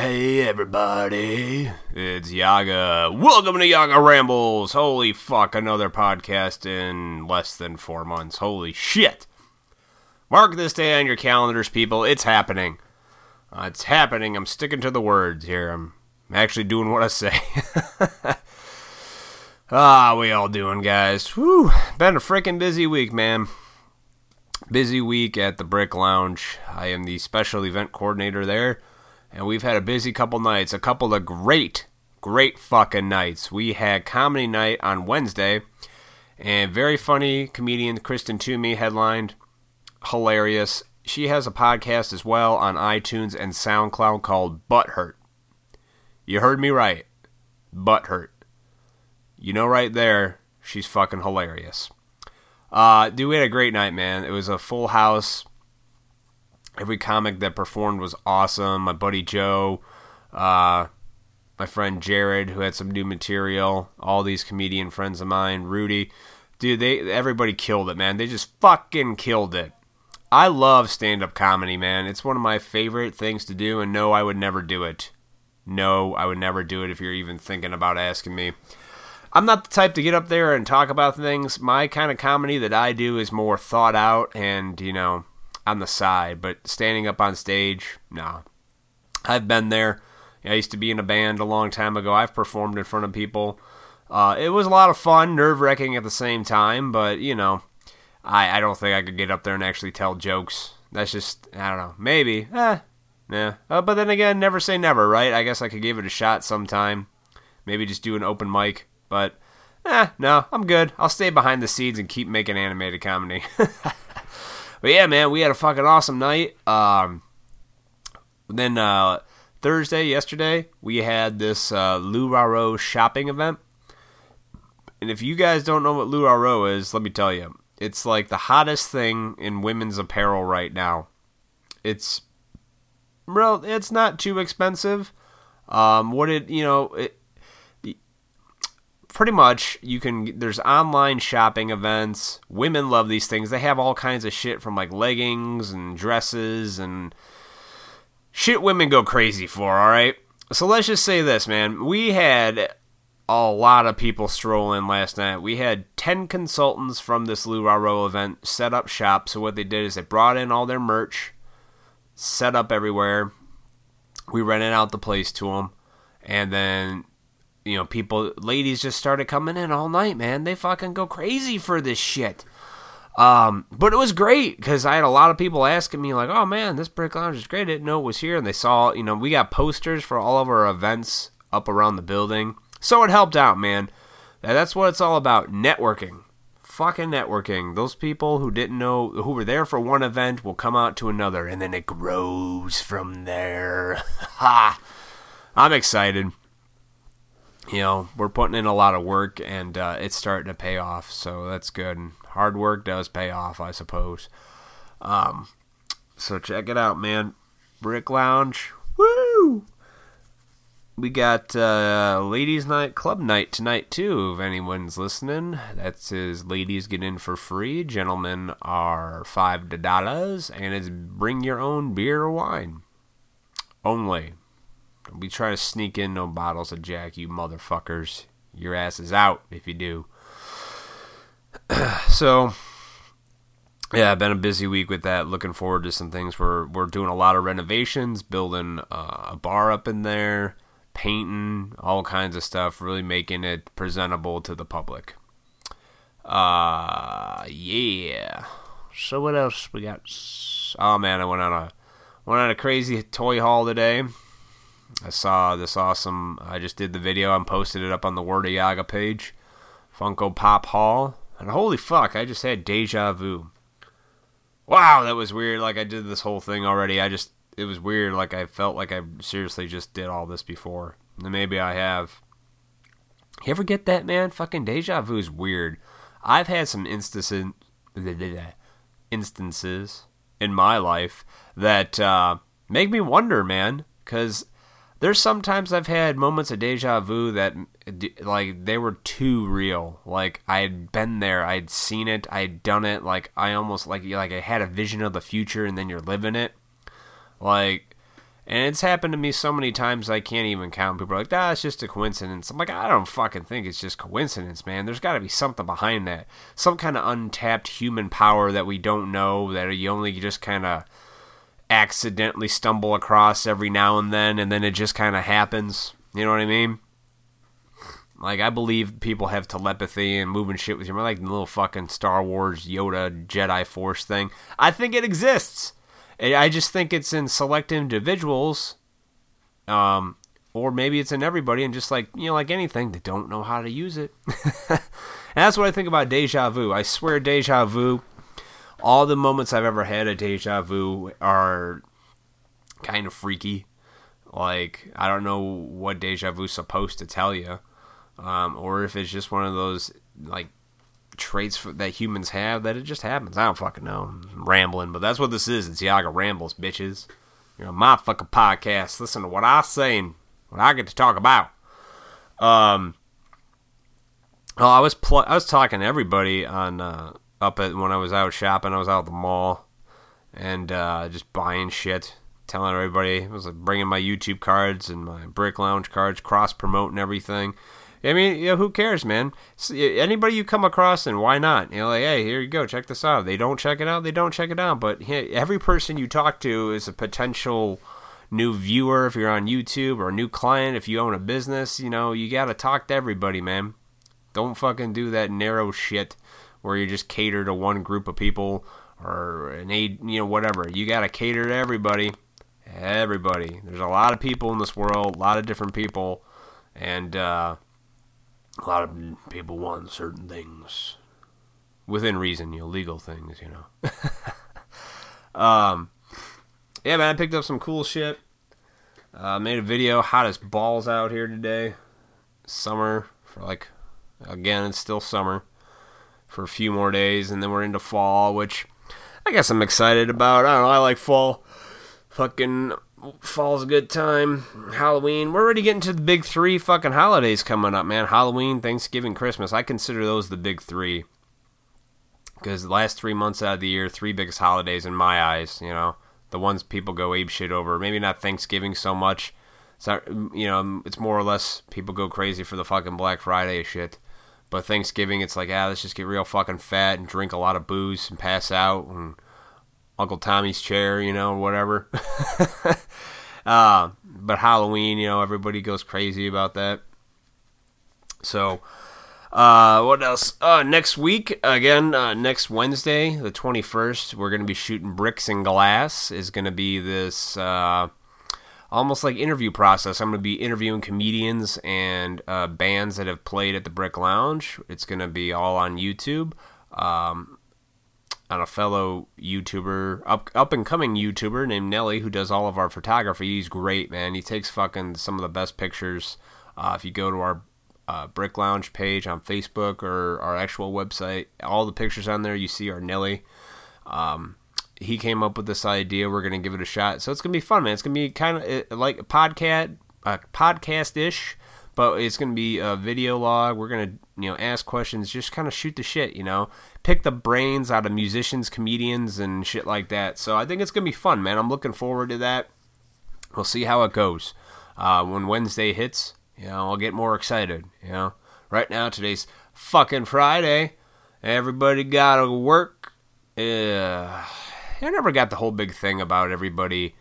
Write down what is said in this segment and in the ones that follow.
Hey everybody, it's Yaga. Welcome to Yaga Rambles. Holy fuck, another podcast in less than four months. Holy shit. Mark this day on your calendars, people. It's happening. Uh, it's happening. I'm sticking to the words here. I'm actually doing what I say. ah, we all doing, guys. Whew. Been a freaking busy week, man. Busy week at the Brick Lounge. I am the special event coordinator there and we've had a busy couple nights, a couple of great, great fucking nights. We had comedy night on Wednesday, and very funny comedian Kristen Toomey headlined, hilarious. She has a podcast as well on iTunes and SoundCloud called Butthurt. You heard me right, Butthurt. You know right there, she's fucking hilarious. Uh, dude, we had a great night, man. It was a full house every comic that performed was awesome. My buddy Joe, uh, my friend Jared, who had some new material, all these comedian friends of mine, Rudy, dude, they everybody killed it, man. They just fucking killed it. I love stand up comedy, man. It's one of my favorite things to do, and no, I would never do it. No, I would never do it if you're even thinking about asking me. I'm not the type to get up there and talk about things. My kind of comedy that I do is more thought out and, you know, on the side, but standing up on stage, no. I've been there. I used to be in a band a long time ago. I've performed in front of people. Uh, it was a lot of fun, nerve wracking at the same time, but you know, I, I don't think I could get up there and actually tell jokes. That's just, I don't know, maybe. Eh, yeah. Uh, but then again, never say never, right? I guess I could give it a shot sometime. Maybe just do an open mic, but eh, no, I'm good. I'll stay behind the scenes and keep making animated comedy. But yeah, man, we had a fucking awesome night. Um, then uh, Thursday, yesterday, we had this uh, LuLaRoe shopping event. And if you guys don't know what LuLaRoe is, let me tell you, it's like the hottest thing in women's apparel right now. It's real. It's not too expensive. Um, what it you know it, pretty much you can there's online shopping events. Women love these things. They have all kinds of shit from like leggings and dresses and shit women go crazy for all right so let's just say this man. We had a lot of people strolling last night. We had 10 consultants from this LuLaRoe event set up shop. So what they did is they brought in all their merch set up everywhere. We rented out the place to them and then you know, people, ladies just started coming in all night, man. They fucking go crazy for this shit. Um, but it was great because I had a lot of people asking me, like, oh man, this Brick Lounge is great. I didn't know it was here. And they saw, you know, we got posters for all of our events up around the building. So it helped out, man. That's what it's all about networking. Fucking networking. Those people who didn't know, who were there for one event, will come out to another, and then it grows from there. ha! I'm excited you know, we're putting in a lot of work and uh, it's starting to pay off. So that's good. And hard work does pay off, I suppose. Um, so check it out, man. Brick Lounge. Woo! We got uh, ladies' night, club night tonight too. If anyone's listening, that's his ladies get in for free. Gentlemen are five dollars, and it's bring your own beer or wine only. We try to sneak in no bottles of Jack, you motherfuckers. Your ass is out if you do. so, yeah, been a busy week with that. Looking forward to some things. We're we're doing a lot of renovations, building uh, a bar up in there, painting, all kinds of stuff. Really making it presentable to the public. Uh, yeah. So what else we got? Oh man, I went on a went on a crazy toy haul today. I saw this awesome. I just did the video and posted it up on the Word of Yaga page. Funko Pop Haul. And holy fuck, I just had deja vu. Wow, that was weird. Like I did this whole thing already. I just it was weird. Like I felt like I seriously just did all this before. And maybe I have. You ever get that, man? Fucking deja vu is weird. I've had some instances instances in my life that uh, make me wonder, man. Because there's sometimes I've had moments of deja vu that like they were too real. Like I had been there, I'd seen it, I'd done it. Like I almost like like I had a vision of the future, and then you're living it. Like And it's happened to me so many times I can't even count. People are like, ah, it's just a coincidence. I'm like, I don't fucking think it's just coincidence, man. There's got to be something behind that. Some kind of untapped human power that we don't know, that you only just kind of accidentally stumble across every now and then, and then it just kind of happens. You know what I mean? Like, I believe people have telepathy and moving shit with you. Like the little fucking Star Wars Yoda Jedi Force thing. I think it exists. I just think it's in select individuals, um, or maybe it's in everybody, and just like you know, like anything, they don't know how to use it. and that's what I think about deja vu. I swear, deja vu. All the moments I've ever had a deja vu are kind of freaky. Like I don't know what deja vu's supposed to tell you, um, or if it's just one of those like traits that humans have that it just happens. I don't fucking know. I'm rambling, but that's what this is. It's Yaga Rambles, bitches. You know, my fucking podcast. Listen to what I say and what I get to talk about. Um, oh, I was pl- I was talking to everybody on uh, up at when I was out shopping. I was out at the mall and uh, just buying shit, telling everybody. I was like bringing my YouTube cards and my Brick Lounge cards, cross promoting everything. I mean, you know, who cares, man? Anybody you come across, and why not? You know, like, hey, here you go, check this out. They don't check it out, they don't check it out. But every person you talk to is a potential new viewer if you're on YouTube or a new client if you own a business. You know, you got to talk to everybody, man. Don't fucking do that narrow shit where you just cater to one group of people or an aid, you know, whatever. You got to cater to everybody. Everybody. There's a lot of people in this world, a lot of different people, and uh, a lot of people want certain things within reason, you know, legal things, you know. um, yeah, man, I picked up some cool shit. Uh, made a video, hottest balls out here today. Summer for like, again, it's still summer for a few more days, and then we're into fall, which I guess I'm excited about. I don't know, I like fall. Fucking fall's a good time. Halloween. We're already getting to the big three fucking holidays coming up, man. Halloween, Thanksgiving, Christmas. I consider those the big three. Because the last three months out of the year, three biggest holidays in my eyes, you know. The ones people go ape shit over. Maybe not Thanksgiving so much. It's not, you know, it's more or less people go crazy for the fucking Black Friday shit. But Thanksgiving, it's like, ah, let's just get real fucking fat and drink a lot of booze and pass out and Uncle Tommy's chair, you know, whatever. uh, but Halloween, you know, everybody goes crazy about that. So, uh, what else? Uh, next week, again, uh, next Wednesday, the 21st, we're going to be shooting Bricks and Glass. Is going to be this uh, almost like interview process. I'm going to be interviewing comedians and uh, bands that have played at the Brick Lounge. It's going to be all on YouTube. Um, on a fellow YouTuber, up up and coming YouTuber named Nelly, who does all of our photography. He's great, man. He takes fucking some of the best pictures. Uh, if you go to our uh, Brick Lounge page on Facebook or our actual website, all the pictures on there you see are Nelly. Um, he came up with this idea. We're gonna give it a shot, so it's gonna be fun, man. It's gonna be kind of like a podcast, a podcast ish but it's to be a video log. We're to, you know, ask questions, just kind of shoot the shit, you know, pick the brains out of musicians, comedians, and shit like that. So I think it's to be fun, man. I'm looking forward to that. We'll see how it goes. Uh, when Wednesday hits, you know, I'll get more excited, you know. Right now, today's fucking Friday. Everybody got to work. Uh, I never got the whole big thing about everybody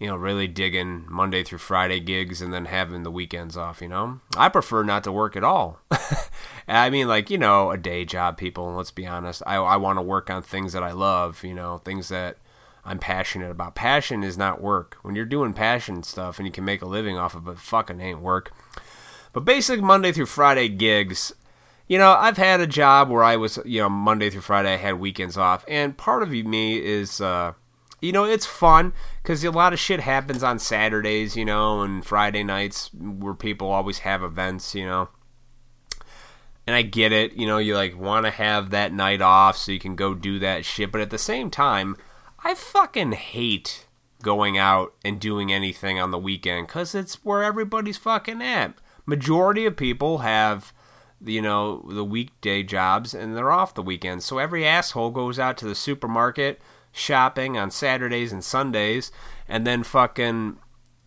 you know, really digging Monday through Friday gigs and then having the weekends off, you know? I prefer not to work at all. I mean, like, you know, a day job, people, let's be honest. I, I want to work on things that I love, you know, things that I'm passionate about. Passion is not work. When you're doing passion stuff and you can make a living off of it, fucking ain't work. But basic Monday through Friday gigs, you know, I've had a job where I was, you know, Monday through Friday, I had weekends off. And part of me is, uh, you know, it's fun because a lot of shit happens on Saturdays, you know, and Friday nights where people always have events, you know. And I get it, you know, you like want to have that night off so you can go do that shit, but at the same time, I fucking hate going out and doing anything on the weekend cuz it's where everybody's fucking at. Majority of people have you know, the weekday jobs and they're off the weekends. So every asshole goes out to the supermarket shopping on Saturdays and Sundays, and then fucking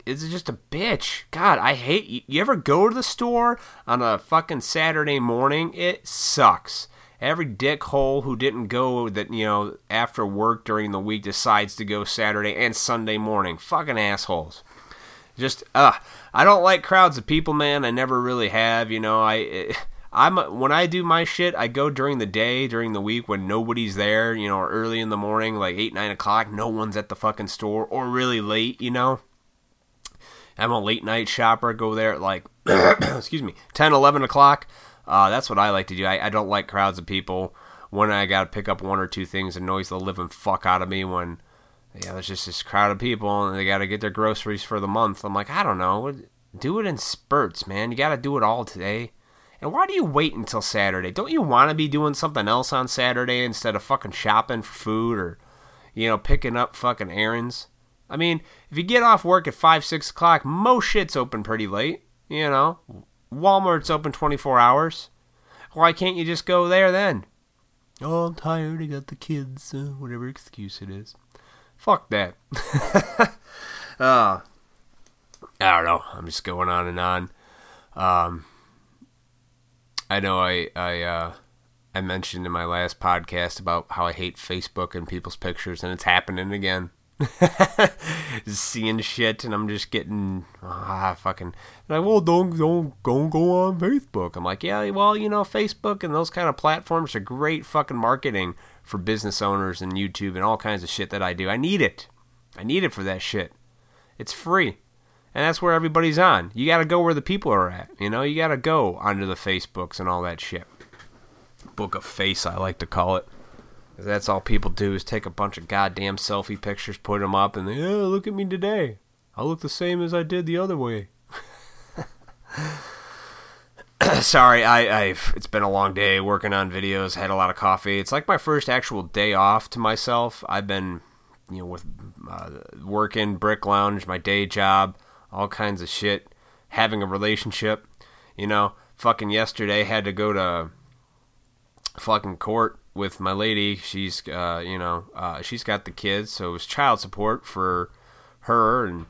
it's just a bitch. God, I hate you. You ever go to the store on a fucking Saturday morning? It sucks. Every dickhole who didn't go that, you know, after work during the week decides to go Saturday and Sunday morning. Fucking assholes. Just, uh, I don't like crowds of people, man. I never really have, you know. I. It, I'm when I do my shit, I go during the day, during the week when nobody's there, you know, or early in the morning, like eight, nine o'clock, no one's at the fucking store, or really late, you know. I'm a late night shopper. Go there at like, excuse me, 10, 11 o'clock. Uh, that's what I like to do. I, I don't like crowds of people. When I got to pick up one or two things, annoys the living fuck out of me when, yeah, there's just this crowd of people and they got to get their groceries for the month. I'm like, I don't know. Do it in spurts, man. You got to do it all today. And why do you wait until Saturday? Don't you want to be doing something else on Saturday instead of fucking shopping for food or, you know, picking up fucking errands? I mean, if you get off work at 5, 6 o'clock, most shit's open pretty late, you know? Walmart's open 24 hours. Why can't you just go there then? Oh, I'm tired. I got the kids. Uh, whatever excuse it is. Fuck that. uh, I don't know. I'm just going on and on. Um, I know I I uh, I mentioned in my last podcast about how I hate Facebook and people's pictures, and it's happening again. seeing shit, and I'm just getting ah fucking like, well, don't don't don't go on Facebook. I'm like, yeah, well, you know, Facebook and those kind of platforms are great fucking marketing for business owners and YouTube and all kinds of shit that I do. I need it. I need it for that shit. It's free and that's where everybody's on. You got to go where the people are at. You know, you got to go onto the Facebooks and all that shit. Book of face, I like to call it. That's all people do is take a bunch of goddamn selfie pictures, put them up, and yeah, look at me today. I look the same as I did the other way. Sorry, I, I've it's been a long day working on videos. Had a lot of coffee. It's like my first actual day off to myself. I've been, you know, with uh, working Brick Lounge, my day job all kinds of shit, having a relationship. You know, fucking yesterday had to go to fucking court with my lady. She's, uh, you know, uh, she's got the kids, so it was child support for her, and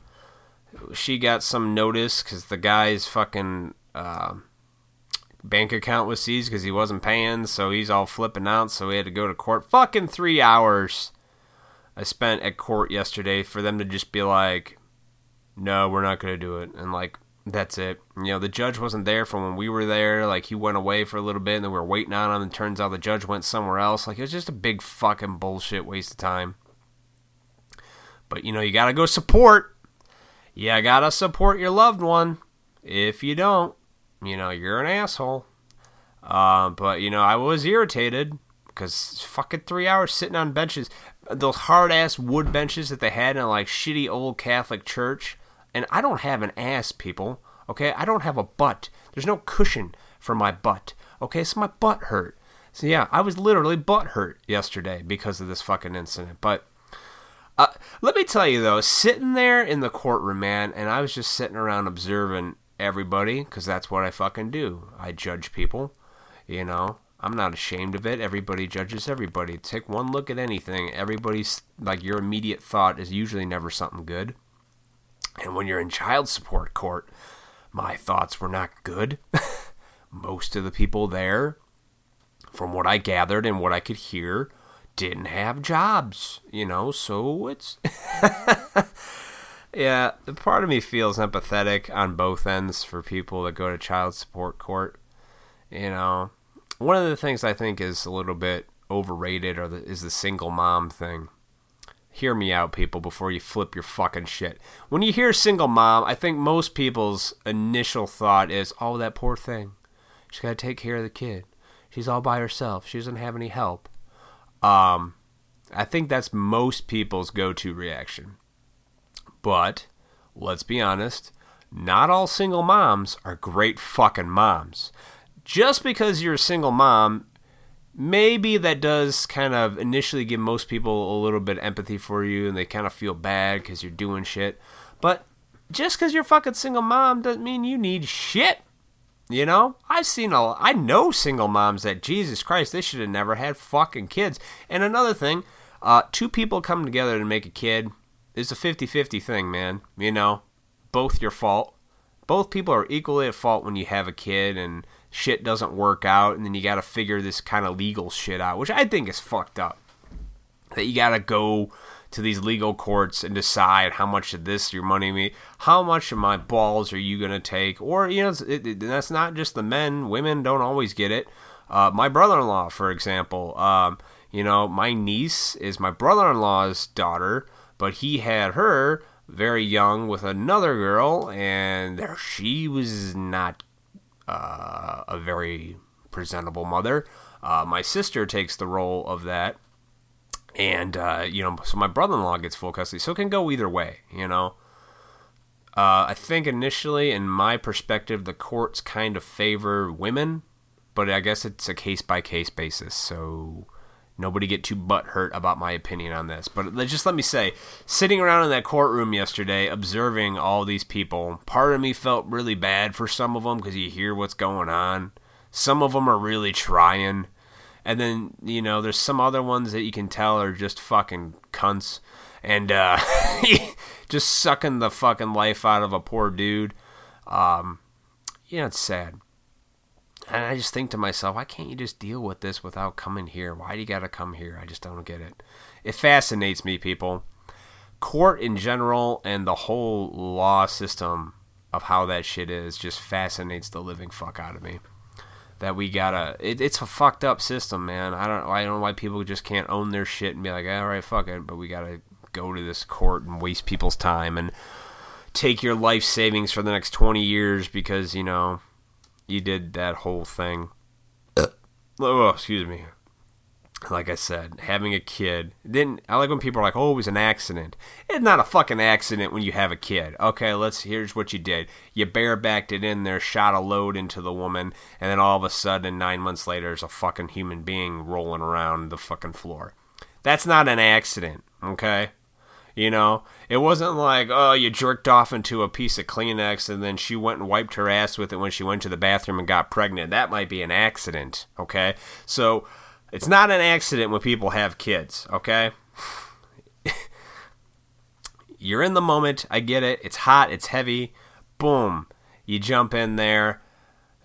she got some notice because the guy's fucking uh, bank account was seized because he wasn't paying, so he's all flipping out. So we had to go to court. Fucking three hours I spent at court yesterday for them to just be like, no, we're not going to do it. And like, that's it. You know, the judge wasn't there for when we were there. Like, he went away for a little bit and then we were waiting on him. And turns out the judge went somewhere else. Like, it was just a big fucking bullshit waste of time. But, you know, you got to go support. You got to support your loved one. If you don't, you know, you're an asshole. Uh, but, you know, I was irritated because fucking three hours sitting on benches. Those hard ass wood benches that they had in a, like shitty old Catholic church and I don't have an ass, people. Okay, I don't have a butt. There's no cushion for my butt. Okay, so my butt hurt. So yeah, I was literally butt hurt yesterday because of this fucking incident. But uh, let me tell you though, sitting there in the courtroom, man, and I was just sitting around observing everybody because that's what I fucking do. I judge people, you know. I'm not ashamed of it. Everybody judges everybody. Take one look at anything. Everybody's like your immediate thought is usually never something good. And when you're in child support court, my thoughts were not good. Most of the people there, from what I gathered and what I could hear, didn't have jobs, you know, so it's. yeah, part of me feels empathetic on both ends for people that go to child support court. You know, one of the things I think is a little bit overrated or the, is the single mom thing hear me out, people, before you flip your fucking shit. When you hear single mom, I think most people's initial thought is, oh, that poor thing. She's got to take care of the kid. She's all by herself. She doesn't have any help. Um, I think that's most people's go to reaction. But, let's be honest, not all single moms are great fucking moms. Just because you're a single mom maybe that does kind of initially give most people a little bit of empathy for you and they kind of feel bad because you're doing shit. But just because you're fucking single mom doesn't mean you need shit. You know, I've seen a, I know single moms that Jesus Christ, they should have never had fucking kids. And another thing, uh, two people come together to make a kid is a 50 50 thing, man. You know, both your fault. Both people are equally at fault when you have a kid and shit doesn't work out, and then you got to figure this kind of legal shit out, which I think is fucked up. That you got to go to these legal courts and decide how much of this your money me, how much of my balls are you gonna take, or you know, it, it, that's not just the men. Women don't always get it. Uh, my brother-in-law, for example, um, you know, my niece is my brother-in-law's daughter, but he had her very young with another girl, and she was not a very presentable mother. Uh, my sister takes the role of that, and uh, you know, so my brother-in-law gets full custody. So it can go either way, you know. Uh, I think initially, in my perspective, the courts kind of favor women, but I guess it's a case by case basis. So nobody get too butthurt about my opinion on this. But just let me say, sitting around in that courtroom yesterday, observing all these people, part of me felt really bad for some of them because you hear what's going on. Some of them are really trying. And then, you know, there's some other ones that you can tell are just fucking cunts. And uh, just sucking the fucking life out of a poor dude. Um, know, it's sad. And I just think to myself, why can't you just deal with this without coming here? Why do you got to come here? I just don't get it. It fascinates me, people. Court in general and the whole law system of how that shit is just fascinates the living fuck out of me. That we gotta, it, it's a fucked up system, man. I don't, I don't know why people just can't own their shit and be like, all right, fuck it, but we gotta go to this court and waste people's time and take your life savings for the next 20 years because, you know, you did that whole thing. oh, excuse me. Like I said, having a kid. Then I like when people are like, "Oh, it was an accident." It's not a fucking accident when you have a kid. Okay, let's. Here's what you did. You barebacked it in there, shot a load into the woman, and then all of a sudden, nine months later, there's a fucking human being rolling around the fucking floor. That's not an accident. Okay. You know, it wasn't like, oh, you jerked off into a piece of Kleenex and then she went and wiped her ass with it when she went to the bathroom and got pregnant. That might be an accident, okay? So it's not an accident when people have kids, okay? You're in the moment. I get it. It's hot, it's heavy. Boom. You jump in there.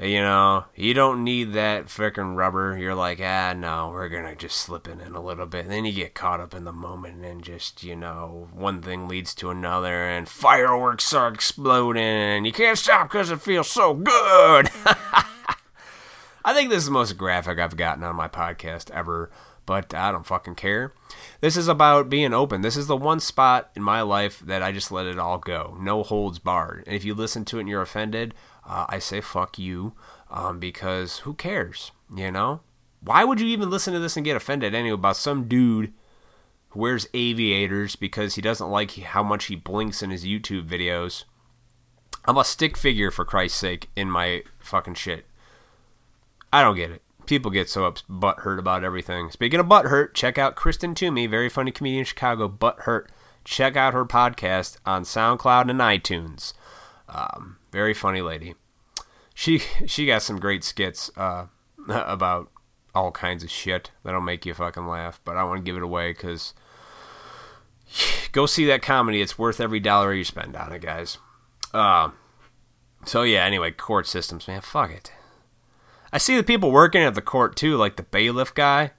You know, you don't need that freaking rubber. You're like, ah, no, we're gonna just slip it in a little bit. And then you get caught up in the moment, and just you know, one thing leads to another, and fireworks are exploding, and you can't stop because it feels so good. I think this is the most graphic I've gotten on my podcast ever, but I don't fucking care. This is about being open. This is the one spot in my life that I just let it all go. No holds barred. And if you listen to it and you're offended, uh, I say fuck you um, because who cares? You know? Why would you even listen to this and get offended anyway about some dude who wears aviators because he doesn't like how much he blinks in his YouTube videos? I'm a stick figure for Christ's sake in my fucking shit. I don't get it. People get so up butt hurt about everything. Speaking of butt hurt, check out Kristen Toomey, very funny comedian in Chicago, butt hurt. Check out her podcast on SoundCloud and iTunes. Um, very funny lady. She she got some great skits uh, about all kinds of shit that'll make you fucking laugh. But I want to give it away because go see that comedy. It's worth every dollar you spend on it, guys. Uh, so yeah. Anyway, court systems, man. Fuck it. I see the people working at the court too, like the bailiff guy.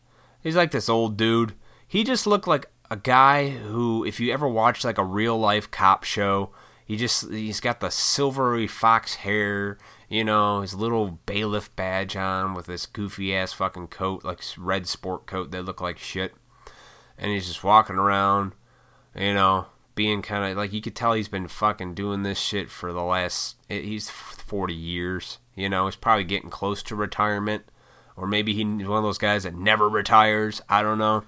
He's like this old dude. He just looked like a guy who, if you ever watched like a real life cop show, he just he's got the silvery fox hair, you know, his little bailiff badge on with this goofy ass fucking coat, like red sport coat that looked like shit. And he's just walking around, you know, being kind of like you could tell he's been fucking doing this shit for the last eh, he's 40 years, you know, he's probably getting close to retirement or maybe he's one of those guys that never retires, I don't know.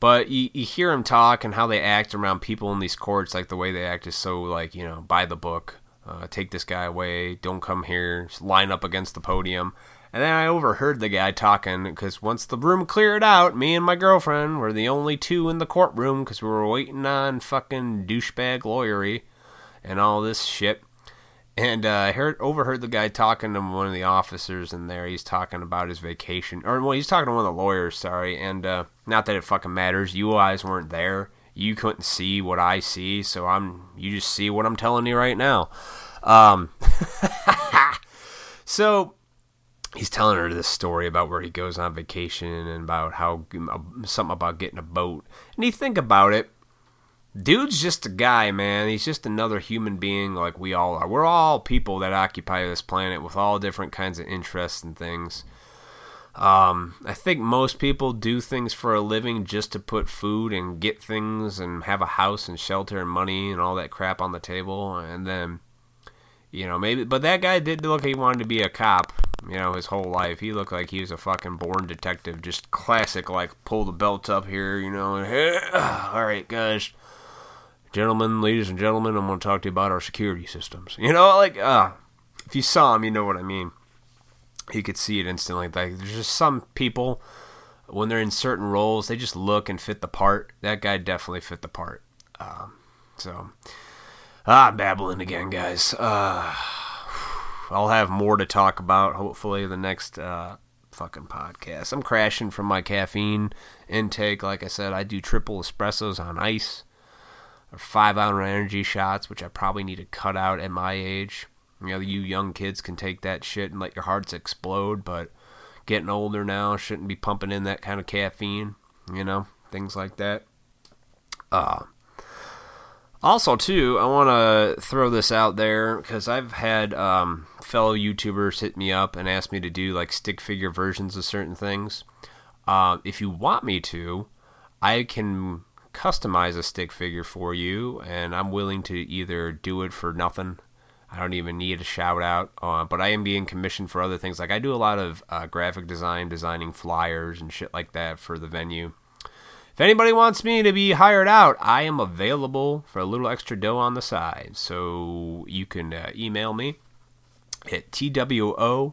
But you, you hear him talk and how they act around people in these courts, like the way they act is so like you know by the book. Uh, take this guy away. Don't come here. Just line up against the podium. And then I overheard the guy talking because once the room cleared out, me and my girlfriend were the only two in the courtroom because we were waiting on fucking douchebag lawyery and all this shit. And uh, I heard overheard the guy talking to one of the officers in there. He's talking about his vacation, or well, he's talking to one of the lawyers. Sorry, and uh, not that it fucking matters. You guys weren't there. you couldn't see what I see, so I'm you just see what I'm telling you right now. Um, so he's telling her this story about where he goes on vacation and about how something about getting a boat. And you think about it, dude's just a guy, man. He's just another human being like we all are. We're all people that occupy this planet with all different kinds of interests and things. Um, I think most people do things for a living just to put food and get things and have a house and shelter and money and all that crap on the table. And then, you know, maybe, but that guy did look he wanted to be a cop you know, his whole life. He looked like he was a fucking born detective, just classic, like pull the belt up here, you know. And, hey, all right, guys, gentlemen, ladies and gentlemen, I'm going to talk to you about our security systems. You know, like, uh, if you saw him, you know what I mean. You could see it instantly. Like, there's just some people when they're in certain roles, they just look and fit the part. That guy definitely fit the part. Um, so, ah, babbling again, guys. Uh, I'll have more to talk about hopefully the next uh, fucking podcast. I'm crashing from my caffeine intake. Like I said, I do triple espressos on ice or five hour energy shots, which I probably need to cut out at my age. You know, you young kids can take that shit and let your hearts explode, but getting older now shouldn't be pumping in that kind of caffeine, you know, things like that. Uh, also, too, I want to throw this out there because I've had um, fellow YouTubers hit me up and ask me to do like stick figure versions of certain things. Uh, if you want me to, I can customize a stick figure for you, and I'm willing to either do it for nothing. I don't even need a shout out, uh, but I am being commissioned for other things. Like I do a lot of uh, graphic design, designing flyers and shit like that for the venue. If anybody wants me to be hired out, I am available for a little extra dough on the side. So you can uh, email me at twoyaga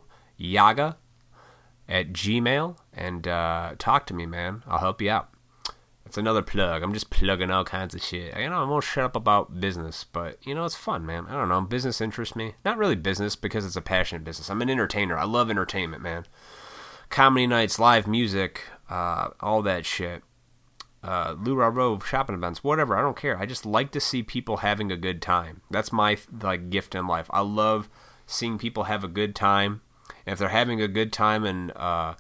at gmail and uh, talk to me, man. I'll help you out. That's another plug. I'm just plugging all kinds of shit. You know, I'm gonna shut up about business, but you know, it's fun, man. I don't know. Business interests me. Not really business because it's a passionate business. I'm an entertainer. I love entertainment, man. Comedy nights, live music, uh, all that shit uh, LuLaRoe shopping events, whatever. I don't care. I just like to see people having a good time. That's my like gift in life. I love seeing people have a good time. And if they're having a good time and uh,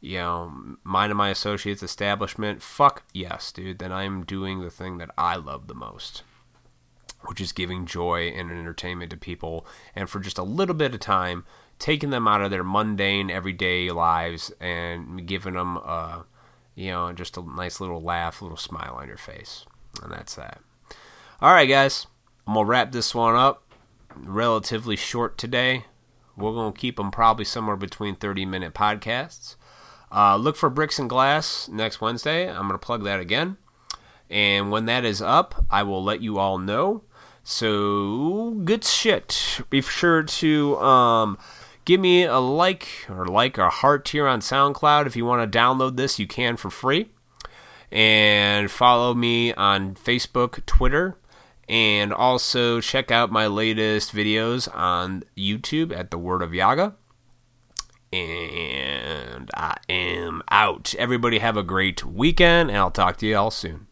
you know mine and my associates establishment, fuck yes, dude. Then I'm doing the thing that I love the most, which is giving joy and entertainment to people, and for just a little bit of time, taking them out of their mundane everyday lives and giving them. Uh, you know, just a nice little laugh, a little smile on your face. And that's that. All right, guys. I'm going to wrap this one up. Relatively short today. We're going to keep them probably somewhere between 30 minute podcasts. Uh, look for Bricks and Glass next Wednesday. I'm going to plug that again. And when that is up, I will let you all know. So, good shit. Be sure to um, Give me a like or like a heart here on SoundCloud. If you want to download this, you can for free. And follow me on Facebook, Twitter, and also check out my latest videos on YouTube at The Word of Yaga. And I am out. Everybody have a great weekend, and I'll talk to you all soon.